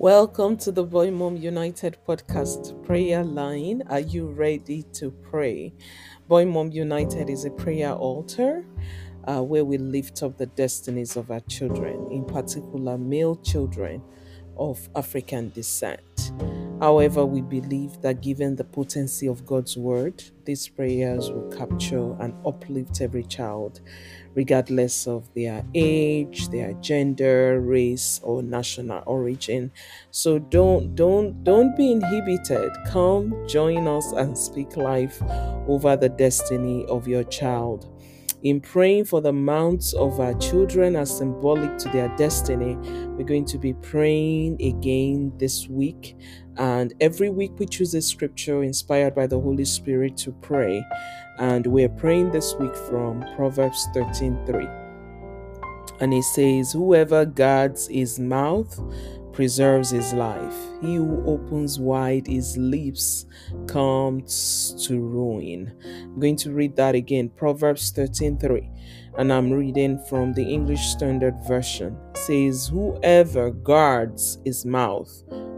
Welcome to the Boy Mom United podcast prayer line. Are you ready to pray? Boy Mom United is a prayer altar uh, where we lift up the destinies of our children, in particular male children of African descent. However, we believe that given the potency of God's word, these prayers will capture and uplift every child, regardless of their age, their gender, race, or national origin. So don't don't don't be inhibited. Come join us and speak life over the destiny of your child. In praying for the mounts of our children as symbolic to their destiny, we're going to be praying again this week. And every week we choose a scripture inspired by the Holy Spirit to pray. And we're praying this week from Proverbs 13:3. And it says, Whoever guards his mouth preserves his life. He who opens wide his lips comes to ruin. I'm going to read that again. Proverbs 13:3. And I'm reading from the English Standard Version. It says, Whoever guards his mouth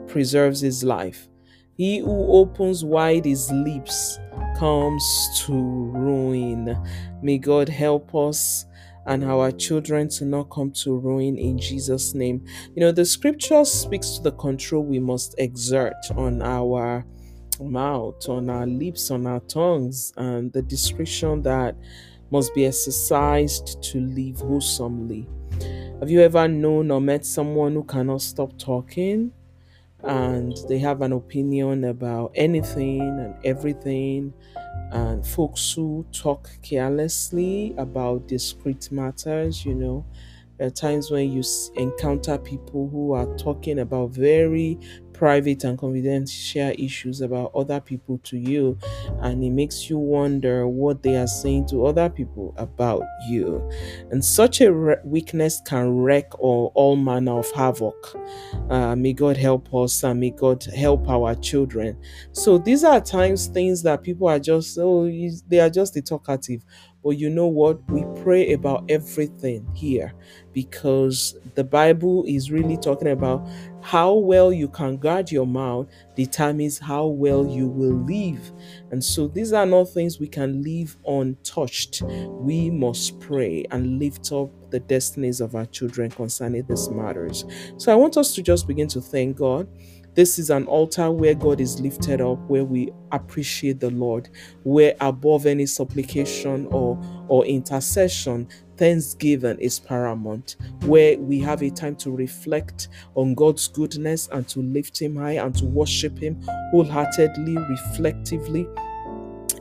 preserves his life. He who opens wide his lips comes to ruin. May God help us and our children to not come to ruin in Jesus' name. You know, the scripture speaks to the control we must exert on our mouth, on our lips, on our tongues, and the discretion that must be exercised to live wholesomely. Have you ever known or met someone who cannot stop talking? and they have an opinion about anything and everything and folks who talk carelessly about discrete matters, you know. There are times when you encounter people who are talking about very private and confidential share issues about other people to you, and it makes you wonder what they are saying to other people about you. And such a re- weakness can wreak all, all manner of havoc. Uh, may God help us and may God help our children. So these are times things that people are just oh they are just the talkative. But you know what? We pray about everything here because the Bible is really talking about how well you can guard your mouth determines how well you will live. And so these are not things we can leave untouched. We must pray and lift up the destinies of our children concerning these matters. So I want us to just begin to thank God this is an altar where God is lifted up, where we appreciate the Lord, where above any supplication or, or intercession, thanksgiving is paramount, where we have a time to reflect on God's goodness and to lift Him high and to worship Him wholeheartedly, reflectively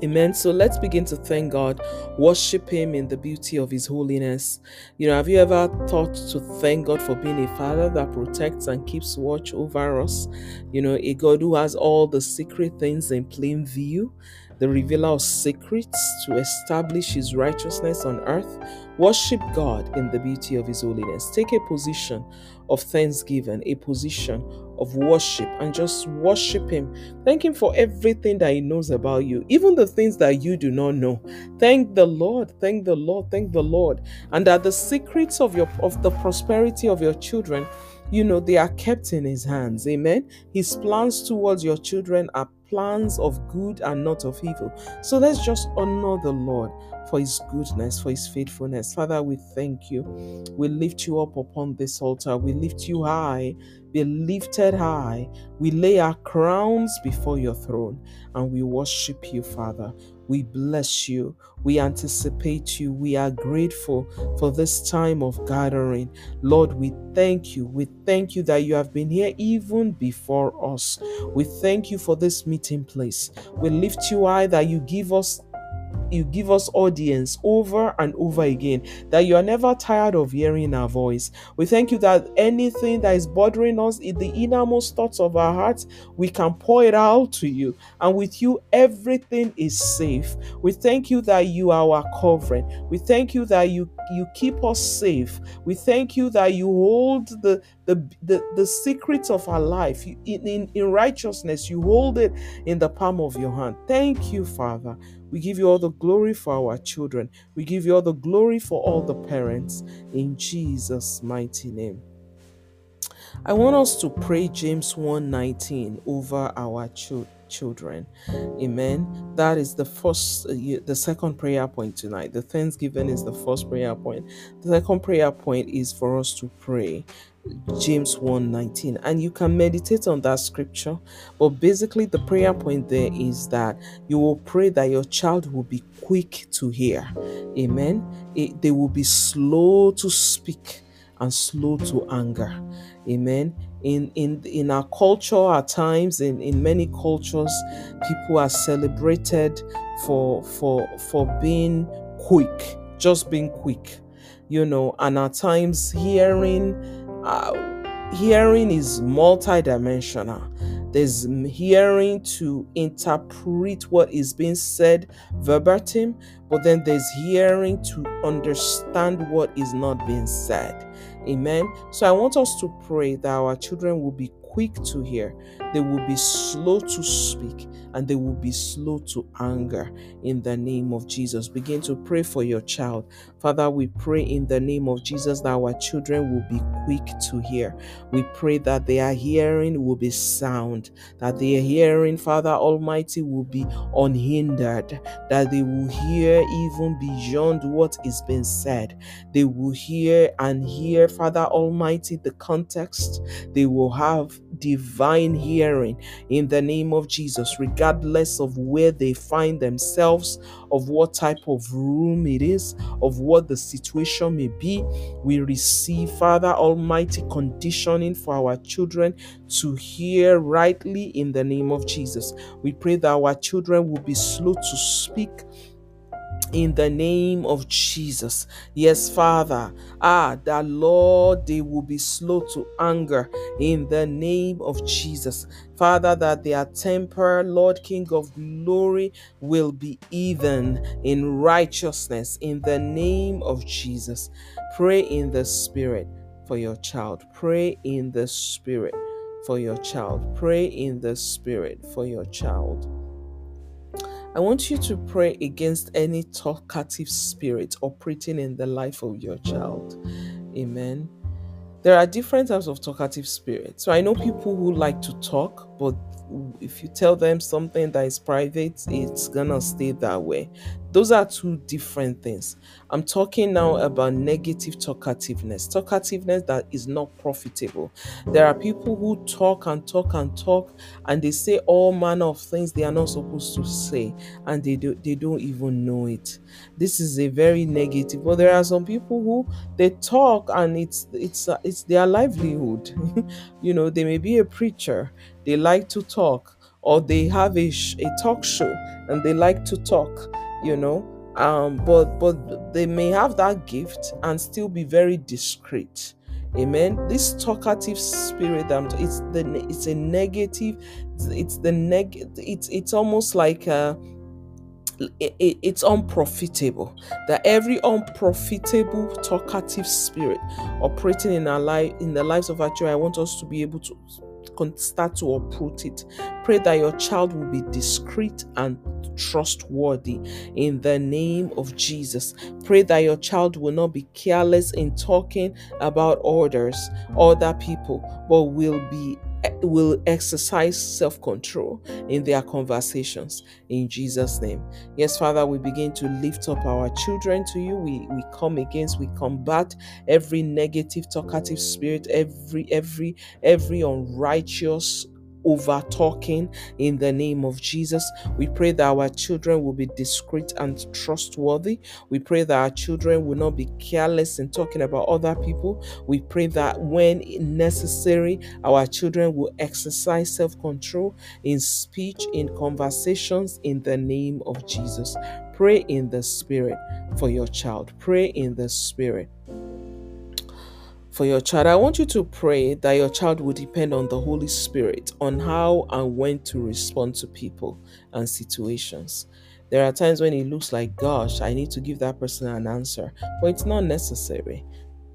Amen. So let's begin to thank God, worship Him in the beauty of His holiness. You know, have you ever thought to thank God for being a Father that protects and keeps watch over us? You know, a God who has all the secret things in plain view, the revealer of secrets to establish His righteousness on earth. Worship God in the beauty of His holiness. Take a position of thanksgiving, a position of worship, and just worship Him. Thank Him for everything that He knows about you, even the things that you do not know. Thank the Lord, thank the Lord, thank the Lord. And that the secrets of your of the prosperity of your children, you know, they are kept in His hands. Amen. His plans towards your children are plans of good and not of evil. So let's just honor the Lord for his goodness, for his faithfulness. Father, we thank you. We lift you up upon this altar. We lift you high. Be lifted high. We lay our crowns before your throne and we worship you, Father. We bless you. We anticipate you. We are grateful for this time of gathering. Lord, we thank you. We thank you that you have been here even before us. We thank you for this meeting place. We lift you high that you give us you give us audience over and over again, that you are never tired of hearing our voice. We thank you that anything that is bothering us in the innermost thoughts of our hearts, we can pour it out to you. And with you, everything is safe. We thank you that you are our covering. We thank you that you you keep us safe. We thank you that you hold the the, the, the secrets of our life in, in, in righteousness. You hold it in the palm of your hand. Thank you, Father. We give you all the glory for our children. We give you all the glory for all the parents. In Jesus' mighty name. I want us to pray James 1:19 over our children. Amen. That is the first, uh, the second prayer point tonight. The Thanksgiving is the first prayer point. The second prayer point is for us to pray James 1:19 and you can meditate on that scripture but basically the prayer point there is that you will pray that your child will be quick to hear amen it, they will be slow to speak and slow to anger. Amen. In in in our culture at times in in many cultures people are celebrated for for for being quick just being quick. You know and at times hearing uh, hearing is multidimensional. There's hearing to interpret what is being said verbatim, but then there's hearing to understand what is not being said. Amen. So I want us to pray that our children will be quick to hear, they will be slow to speak, and they will be slow to anger in the name of Jesus. Begin to pray for your child. Father, we pray in the name of Jesus that our children will be quick to hear. We pray that their hearing will be sound, that their hearing, Father Almighty, will be unhindered, that they will hear even beyond what is being said. They will hear and hear, Father Almighty, the context. They will have divine hearing in the name of Jesus, regardless of where they find themselves, of what type of room it is, of what the situation may be. We receive, Father Almighty, conditioning for our children to hear rightly in the name of Jesus. We pray that our children will be slow to speak in the name of Jesus. Yes, Father. Ah, that Lord, they will be slow to anger in the name of Jesus. Father, that their temper, Lord King of glory, will be even in righteousness in the name of Jesus. Pray in the Spirit for your child. Pray in the Spirit for your child. Pray in the Spirit for your child. I want you to pray against any talkative spirit operating in the life of your child. Amen. There are different types of talkative spirits. So I know people who like to talk, but if you tell them something that is private, it's gonna stay that way. Those are two different things. I'm talking now about negative talkativeness, talkativeness that is not profitable. There are people who talk and talk and talk, and they say all manner of things they are not supposed to say, and they do they don't even know it. This is a very negative. But there are some people who they talk and it's it's it's their livelihood. you know, they may be a preacher, they like to talk, or they have a, sh- a talk show and they like to talk you know? Um but but they may have that gift and still be very discreet. Amen? This talkative spirit um it's the it's a negative it's the neg it's it's almost like uh it, it, it's unprofitable. That every unprofitable talkative spirit operating in our life in the lives of our children i want us to be able to start to uproot it. Pray that your child will be discreet and trustworthy in the name of Jesus. Pray that your child will not be careless in talking about others, other people, but will be will exercise self control in their conversations in Jesus' name. Yes, Father, we begin to lift up our children to you. We, we come against, we combat every negative talkative spirit, every, every, every unrighteous over talking in the name of Jesus. We pray that our children will be discreet and trustworthy. We pray that our children will not be careless in talking about other people. We pray that when necessary, our children will exercise self control in speech, in conversations in the name of Jesus. Pray in the Spirit for your child. Pray in the Spirit for your child, I want you to pray that your child will depend on the Holy Spirit on how and when to respond to people and situations. There are times when it looks like, gosh, I need to give that person an answer, but it's not necessary.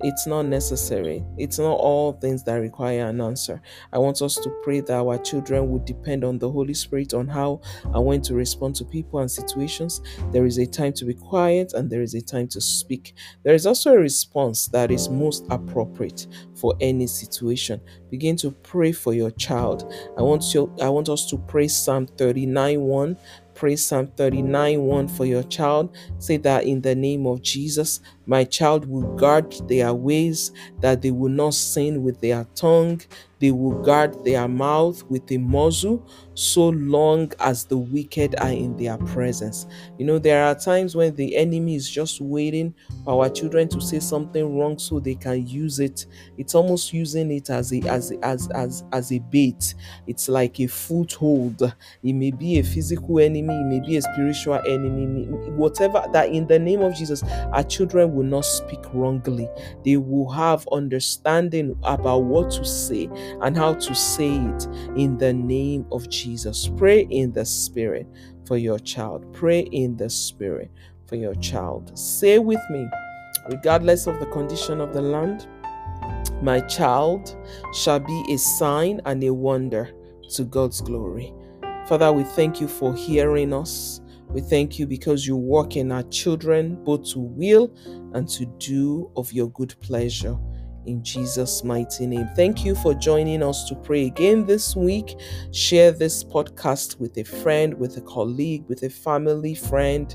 It's not necessary. It's not all things that require an answer. I want us to pray that our children would depend on the Holy Spirit on how and when to respond to people and situations. There is a time to be quiet and there is a time to speak. There is also a response that is most appropriate for any situation. Begin to pray for your child. I want you I want us to pray Psalm 39 1 Pray Psalm 39 1 for your child. Say that in the name of Jesus, my child will guard their ways, that they will not sin with their tongue. They will guard their mouth with a muzzle so long as the wicked are in their presence. You know, there are times when the enemy is just waiting for our children to say something wrong so they can use it. It's almost using it as a as as as as a bait. It's like a foothold. It may be a physical enemy, it may be a spiritual enemy, whatever that in the name of Jesus, our children will not speak wrongly. They will have understanding about what to say and how to say it in the name of Jesus. Pray in the Spirit for your child. Pray in the Spirit for your child. Say with me, regardless of the condition of the land, my child shall be a sign and a wonder to God's glory. Father, we thank you for hearing us. We thank you because you work in our children both to will and to do of your good pleasure in Jesus' mighty name. Thank you for joining us to pray again this week. Share this podcast with a friend, with a colleague, with a family friend.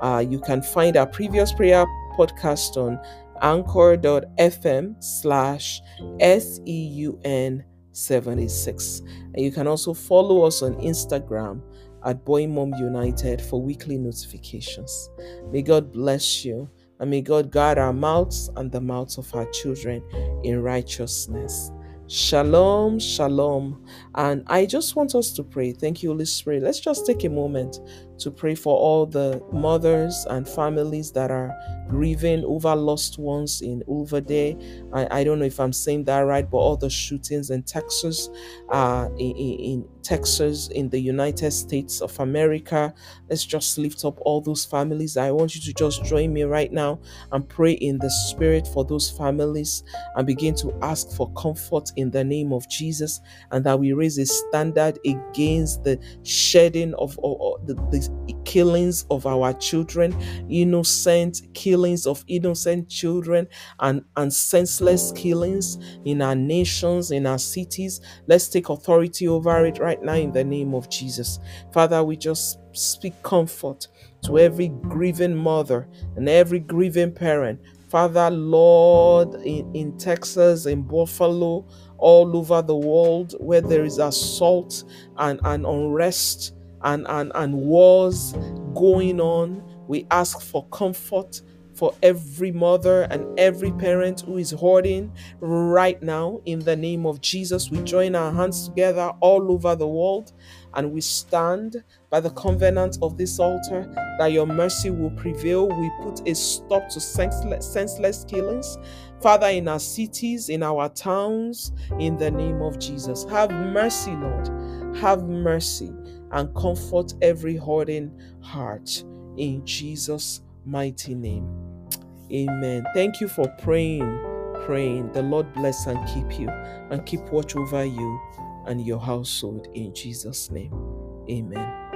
Uh, you can find our previous prayer podcast on anchor.fm slash S-E-U-N 76. And you can also follow us on Instagram at Boy Mom United for weekly notifications. May God bless you. And may God guard our mouths and the mouths of our children in righteousness. Shalom, shalom. And I just want us to pray. Thank you, Holy Spirit. Let's just take a moment to pray for all the mothers and families that are grieving over lost ones in Day. I, I don't know if I'm saying that right, but all the shootings in Texas, uh, in, in Texas, in the United States of America. Let's just lift up all those families. I want you to just join me right now and pray in the spirit for those families and begin to ask for comfort in the name of Jesus and that we raise a standard against the shedding of, of the, the killings of our children, innocent killings of innocent children, and, and senseless killings in our nations, in our cities. Let's take authority over it right now in the name of Jesus. Father, we just speak comfort to every grieving mother and every grieving parent. Father, Lord, in, in Texas, in Buffalo, all over the world where there is assault and, and unrest and, and, and wars going on. We ask for comfort for every mother and every parent who is hoarding right now. In the name of Jesus, we join our hands together all over the world and we stand by the covenant of this altar that your mercy will prevail. We put a stop to senseless, senseless killings. Father, in our cities, in our towns, in the name of Jesus, have mercy, Lord. Have mercy and comfort every hurting heart. In Jesus' mighty name. Amen. Thank you for praying. Praying. The Lord bless and keep you and keep watch over you and your household in Jesus' name. Amen.